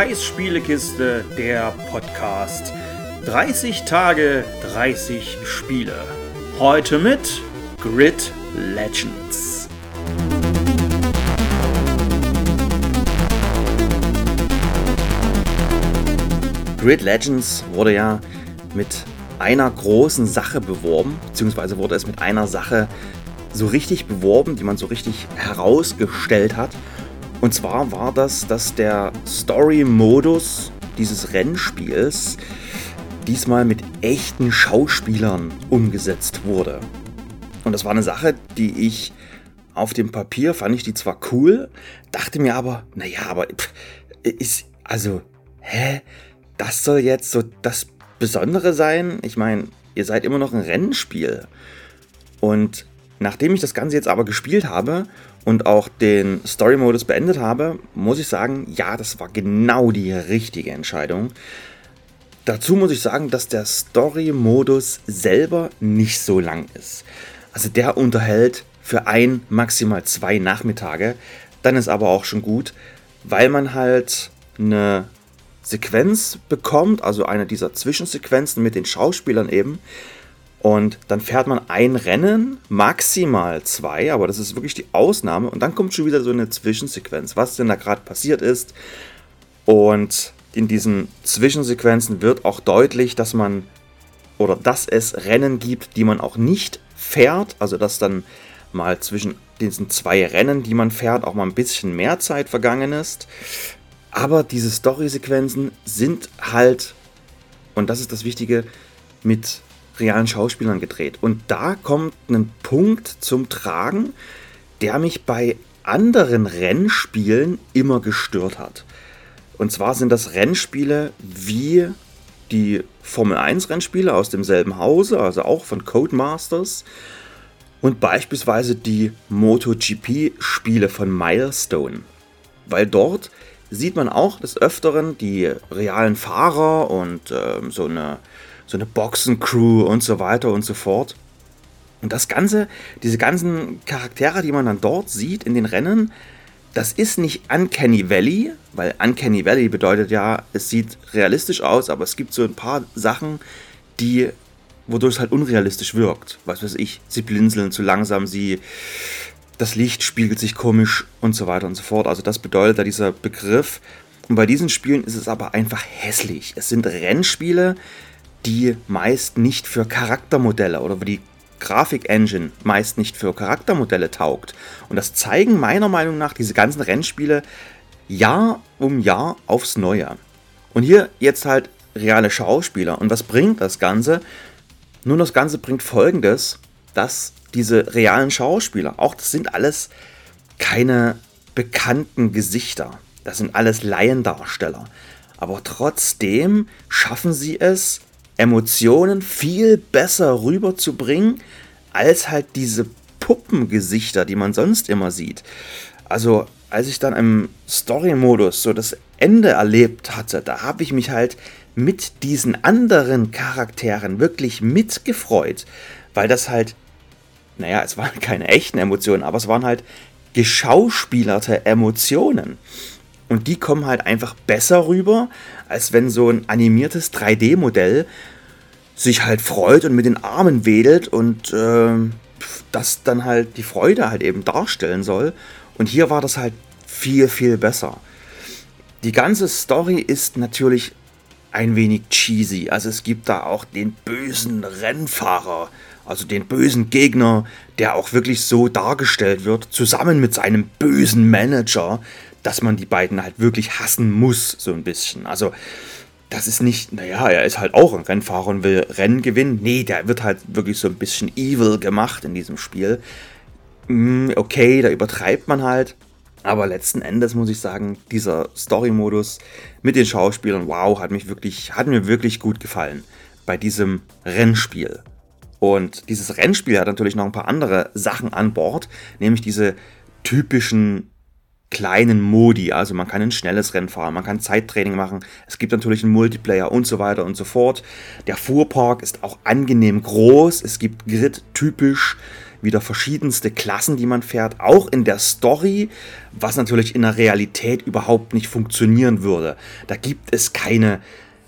Kais Spielekiste, der Podcast. 30 Tage, 30 Spiele. Heute mit Grid Legends. Grid Legends wurde ja mit einer großen Sache beworben, beziehungsweise wurde es mit einer Sache so richtig beworben, die man so richtig herausgestellt hat. Und zwar war das, dass der Story-Modus dieses Rennspiels diesmal mit echten Schauspielern umgesetzt wurde. Und das war eine Sache, die ich auf dem Papier fand ich die zwar cool, dachte mir aber, naja, aber pff, ist, also, hä? Das soll jetzt so das Besondere sein? Ich meine, ihr seid immer noch ein Rennspiel. Und nachdem ich das Ganze jetzt aber gespielt habe und auch den Story-Modus beendet habe, muss ich sagen, ja, das war genau die richtige Entscheidung. Dazu muss ich sagen, dass der Story-Modus selber nicht so lang ist. Also der unterhält für ein, maximal zwei Nachmittage. Dann ist aber auch schon gut, weil man halt eine Sequenz bekommt, also eine dieser Zwischensequenzen mit den Schauspielern eben, und dann fährt man ein Rennen, maximal zwei, aber das ist wirklich die Ausnahme. Und dann kommt schon wieder so eine Zwischensequenz, was denn da gerade passiert ist. Und in diesen Zwischensequenzen wird auch deutlich, dass man oder dass es Rennen gibt, die man auch nicht fährt. Also dass dann mal zwischen diesen zwei Rennen, die man fährt, auch mal ein bisschen mehr Zeit vergangen ist. Aber diese Story-Sequenzen sind halt, und das ist das Wichtige, mit realen Schauspielern gedreht. Und da kommt ein Punkt zum Tragen, der mich bei anderen Rennspielen immer gestört hat. Und zwar sind das Rennspiele wie die Formel 1 Rennspiele aus demselben Hause, also auch von Codemasters. Und beispielsweise die MotoGP Spiele von Milestone. Weil dort sieht man auch des Öfteren die realen Fahrer und äh, so eine so eine Boxencrew und so weiter und so fort. Und das Ganze, diese ganzen Charaktere, die man dann dort sieht in den Rennen, das ist nicht Uncanny Valley, weil Uncanny Valley bedeutet ja, es sieht realistisch aus, aber es gibt so ein paar Sachen, die, wodurch es halt unrealistisch wirkt. Was weiß ich, sie blinzeln zu langsam, sie, das Licht spiegelt sich komisch und so weiter und so fort. Also das bedeutet ja dieser Begriff. Und bei diesen Spielen ist es aber einfach hässlich. Es sind Rennspiele, die meist nicht für Charaktermodelle oder die Grafik-Engine meist nicht für Charaktermodelle taugt. Und das zeigen meiner Meinung nach diese ganzen Rennspiele Jahr um Jahr aufs Neue. Und hier jetzt halt reale Schauspieler. Und was bringt das Ganze? Nun, das Ganze bringt folgendes, dass diese realen Schauspieler, auch das sind alles keine bekannten Gesichter. Das sind alles Laiendarsteller. Aber trotzdem schaffen sie es, Emotionen viel besser rüberzubringen, als halt diese Puppengesichter, die man sonst immer sieht. Also, als ich dann im Story-Modus so das Ende erlebt hatte, da habe ich mich halt mit diesen anderen Charakteren wirklich mitgefreut, weil das halt, naja, es waren keine echten Emotionen, aber es waren halt geschauspielerte Emotionen. Und die kommen halt einfach besser rüber, als wenn so ein animiertes 3D-Modell sich halt freut und mit den Armen wedelt und äh, das dann halt die Freude halt eben darstellen soll. Und hier war das halt viel, viel besser. Die ganze Story ist natürlich ein wenig cheesy. Also es gibt da auch den bösen Rennfahrer, also den bösen Gegner, der auch wirklich so dargestellt wird, zusammen mit seinem bösen Manager, dass man die beiden halt wirklich hassen muss, so ein bisschen. Also, das ist nicht, naja, er ist halt auch ein Rennfahrer und will Rennen gewinnen. Nee, der wird halt wirklich so ein bisschen evil gemacht in diesem Spiel. Mm, okay, da übertreibt man halt. Aber letzten Endes muss ich sagen, dieser Story-Modus mit den Schauspielern, wow, hat mich wirklich, hat mir wirklich gut gefallen bei diesem Rennspiel. Und dieses Rennspiel hat natürlich noch ein paar andere Sachen an Bord, nämlich diese typischen kleinen Modi. Also man kann ein schnelles Rennen fahren, man kann Zeittraining machen, es gibt natürlich einen Multiplayer und so weiter und so fort. Der Fuhrpark ist auch angenehm groß, es gibt Grid-typisch wieder verschiedenste Klassen, die man fährt, auch in der Story, was natürlich in der Realität überhaupt nicht funktionieren würde. Da gibt es keine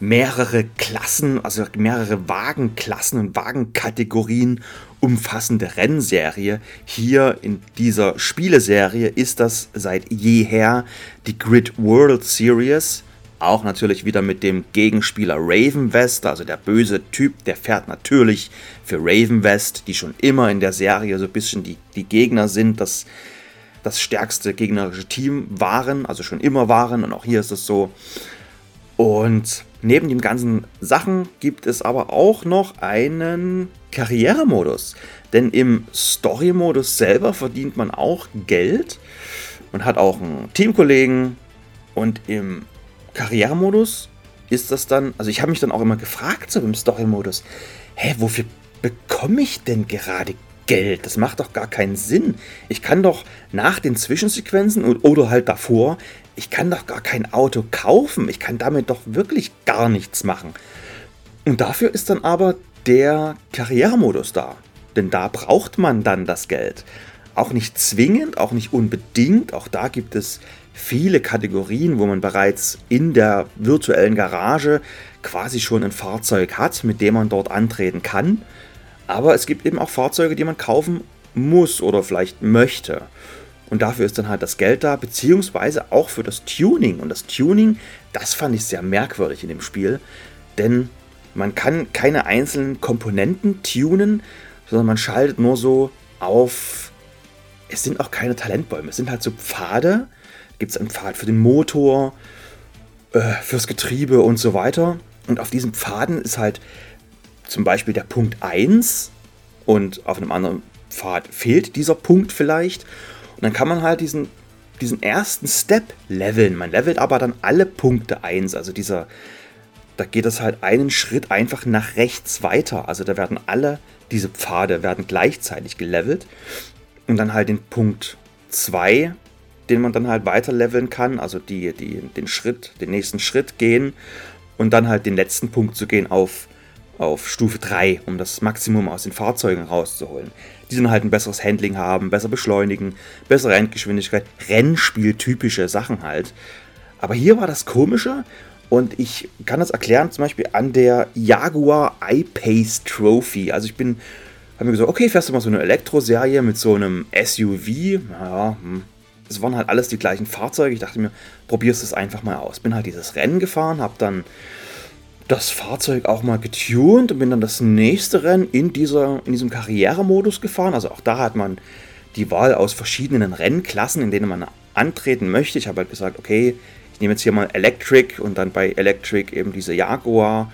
mehrere Klassen, also mehrere Wagenklassen und Wagenkategorien umfassende Rennserie. Hier in dieser Spieleserie ist das seit jeher die Grid World Series. Auch natürlich wieder mit dem Gegenspieler Raven West, also der böse Typ, der fährt natürlich für Raven West, die schon immer in der Serie so ein bisschen die, die Gegner sind, das, das stärkste gegnerische Team waren, also schon immer waren und auch hier ist es so. Und neben den ganzen Sachen gibt es aber auch noch einen Karrieremodus. Denn im Story-Modus selber verdient man auch Geld. Man hat auch einen Teamkollegen. Und im Karrieremodus ist das dann, also ich habe mich dann auch immer gefragt, so im Story-Modus, hä, wofür bekomme ich denn gerade Geld? Das macht doch gar keinen Sinn. Ich kann doch nach den Zwischensequenzen oder halt davor, ich kann doch gar kein Auto kaufen. Ich kann damit doch wirklich gar nichts machen. Und dafür ist dann aber der Karrieremodus da. Denn da braucht man dann das Geld. Auch nicht zwingend, auch nicht unbedingt. Auch da gibt es viele Kategorien, wo man bereits in der virtuellen Garage quasi schon ein Fahrzeug hat, mit dem man dort antreten kann. Aber es gibt eben auch Fahrzeuge, die man kaufen muss oder vielleicht möchte. Und dafür ist dann halt das Geld da, beziehungsweise auch für das Tuning. Und das Tuning, das fand ich sehr merkwürdig in dem Spiel, denn man kann keine einzelnen Komponenten tunen, sondern man schaltet nur so auf. Es sind auch keine Talentbäume, es sind halt so Pfade, gibt es einen Pfad für den Motor, äh, fürs Getriebe und so weiter. Und auf diesen Pfaden ist halt zum Beispiel der Punkt 1 und auf einem anderen Pfad fehlt dieser Punkt vielleicht. Und dann kann man halt diesen, diesen ersten Step leveln. Man levelt aber dann alle Punkte 1. Also dieser, da geht es halt einen Schritt einfach nach rechts weiter. Also da werden alle diese Pfade werden gleichzeitig gelevelt. Und dann halt den Punkt 2 den man dann halt weiter leveln kann, also die, die, den Schritt, den nächsten Schritt gehen und dann halt den letzten Punkt zu gehen auf, auf Stufe 3, um das Maximum aus den Fahrzeugen rauszuholen. Die dann halt ein besseres Handling haben, besser beschleunigen, bessere Endgeschwindigkeit, Rennspieltypische Sachen halt. Aber hier war das Komische und ich kann das erklären zum Beispiel an der Jaguar I-Pace Trophy. Also ich bin, habe mir gesagt, okay, fährst du mal so eine Elektroserie mit so einem SUV. Ja, hm, es waren halt alles die gleichen Fahrzeuge. Ich dachte mir, probierst es einfach mal aus. Bin halt dieses Rennen gefahren, habe dann das Fahrzeug auch mal getuned und bin dann das nächste Rennen in, dieser, in diesem Karrieremodus gefahren. Also auch da hat man die Wahl aus verschiedenen Rennklassen, in denen man antreten möchte. Ich habe halt gesagt, okay, ich nehme jetzt hier mal Electric und dann bei Electric eben diese Jaguar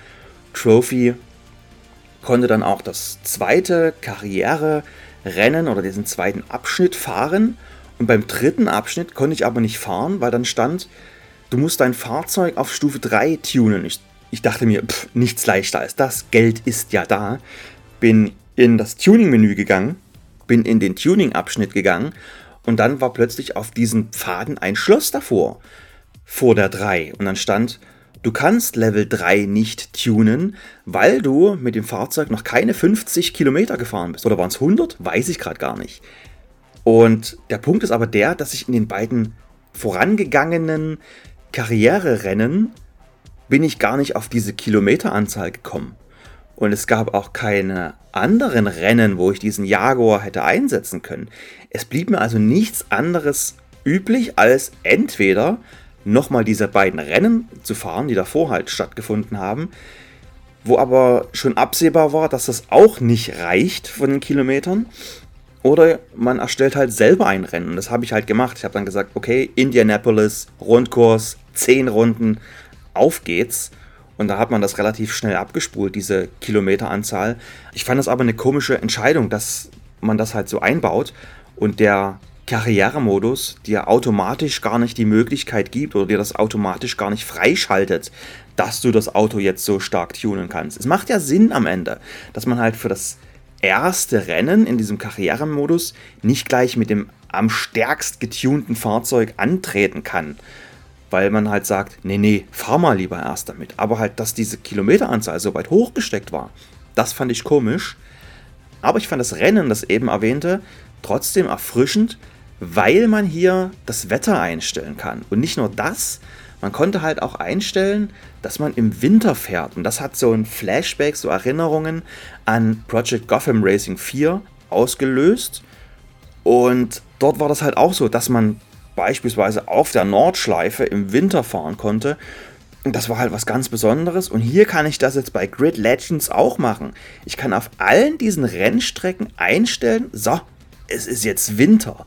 Trophy. Konnte dann auch das zweite Karriererennen oder diesen zweiten Abschnitt fahren und beim dritten Abschnitt konnte ich aber nicht fahren, weil dann stand, du musst dein Fahrzeug auf Stufe 3 tunen. Ich, ich dachte mir, pff, nichts leichter als das. Geld ist ja da. Bin in das Tuning-Menü gegangen, bin in den Tuning-Abschnitt gegangen und dann war plötzlich auf diesen Pfaden ein Schloss davor, vor der 3. Und dann stand, du kannst Level 3 nicht tunen, weil du mit dem Fahrzeug noch keine 50 Kilometer gefahren bist. Oder waren es 100? Weiß ich gerade gar nicht. Und der Punkt ist aber der, dass ich in den beiden vorangegangenen Karriererennen bin ich gar nicht auf diese Kilometeranzahl gekommen. Und es gab auch keine anderen Rennen, wo ich diesen Jaguar hätte einsetzen können. Es blieb mir also nichts anderes üblich, als entweder nochmal diese beiden Rennen zu fahren, die davor halt stattgefunden haben, wo aber schon absehbar war, dass das auch nicht reicht von den Kilometern. Oder man erstellt halt selber ein Rennen. Das habe ich halt gemacht. Ich habe dann gesagt, okay, Indianapolis, Rundkurs, 10 Runden, auf geht's. Und da hat man das relativ schnell abgespult, diese Kilometeranzahl. Ich fand es aber eine komische Entscheidung, dass man das halt so einbaut und der Karrieremodus dir automatisch gar nicht die Möglichkeit gibt oder dir das automatisch gar nicht freischaltet, dass du das Auto jetzt so stark tunen kannst. Es macht ja Sinn am Ende, dass man halt für das erste Rennen in diesem Karrieremodus nicht gleich mit dem am stärkst getunten Fahrzeug antreten kann. Weil man halt sagt, nee, nee, fahr mal lieber erst damit. Aber halt, dass diese Kilometeranzahl so weit hochgesteckt war, das fand ich komisch. Aber ich fand das Rennen, das eben erwähnte, trotzdem erfrischend, weil man hier das Wetter einstellen kann. Und nicht nur das, man konnte halt auch einstellen, dass man im Winter fährt. Und das hat so ein Flashback, so Erinnerungen an Project Gotham Racing 4 ausgelöst. Und dort war das halt auch so, dass man beispielsweise auf der Nordschleife im Winter fahren konnte. Das war halt was ganz Besonderes. Und hier kann ich das jetzt bei Grid Legends auch machen. Ich kann auf allen diesen Rennstrecken einstellen, so, es ist jetzt Winter.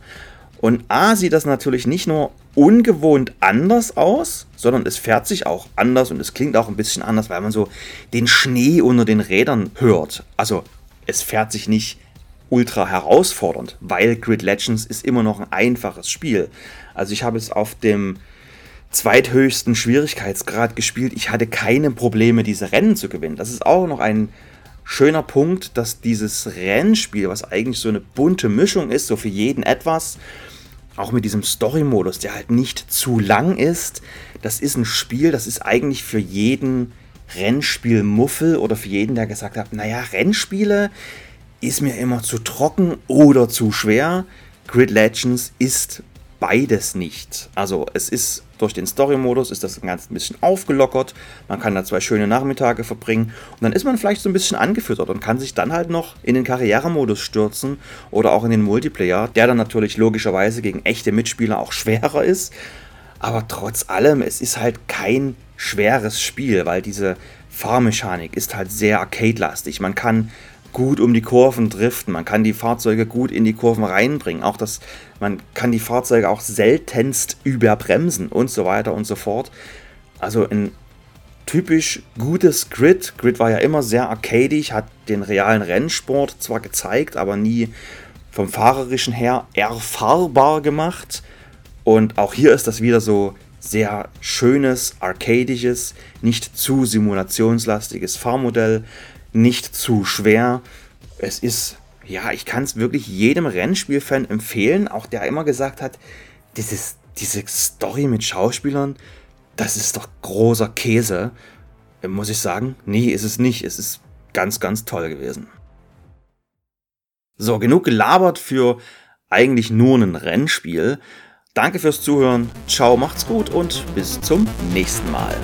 Und A sieht das natürlich nicht nur ungewohnt anders aus, sondern es fährt sich auch anders und es klingt auch ein bisschen anders, weil man so den Schnee unter den Rädern hört. Also es fährt sich nicht ultra herausfordernd, weil Grid Legends ist immer noch ein einfaches Spiel. Also ich habe es auf dem zweithöchsten Schwierigkeitsgrad gespielt. Ich hatte keine Probleme, diese Rennen zu gewinnen. Das ist auch noch ein schöner Punkt, dass dieses Rennspiel, was eigentlich so eine bunte Mischung ist, so für jeden etwas, auch mit diesem Story-Modus, der halt nicht zu lang ist, das ist ein Spiel, das ist eigentlich für jeden Rennspiel-Muffel oder für jeden, der gesagt hat, naja, Rennspiele ist mir immer zu trocken oder zu schwer. Grid Legends ist beides nicht. Also es ist durch den Story-Modus ist das ein ganz bisschen aufgelockert. Man kann da zwei schöne Nachmittage verbringen und dann ist man vielleicht so ein bisschen angefüttert und kann sich dann halt noch in den Karrieremodus stürzen oder auch in den Multiplayer, der dann natürlich logischerweise gegen echte Mitspieler auch schwerer ist. Aber trotz allem, es ist halt kein schweres Spiel, weil diese Fahrmechanik ist halt sehr arcade-lastig. Man kann gut um die Kurven driften, man kann die Fahrzeuge gut in die Kurven reinbringen, auch das, man kann die Fahrzeuge auch seltenst überbremsen und so weiter und so fort. Also ein typisch gutes Grid. Grid war ja immer sehr arcadisch, hat den realen Rennsport zwar gezeigt, aber nie vom Fahrerischen her erfahrbar gemacht. Und auch hier ist das wieder so sehr schönes, arcadisches, nicht zu simulationslastiges Fahrmodell nicht zu schwer. Es ist, ja, ich kann es wirklich jedem Rennspielfan empfehlen, auch der immer gesagt hat, dieses, diese Story mit Schauspielern, das ist doch großer Käse. Muss ich sagen, nee, ist es nicht. Es ist ganz, ganz toll gewesen. So, genug gelabert für eigentlich nur ein Rennspiel. Danke fürs Zuhören. Ciao, macht's gut und bis zum nächsten Mal.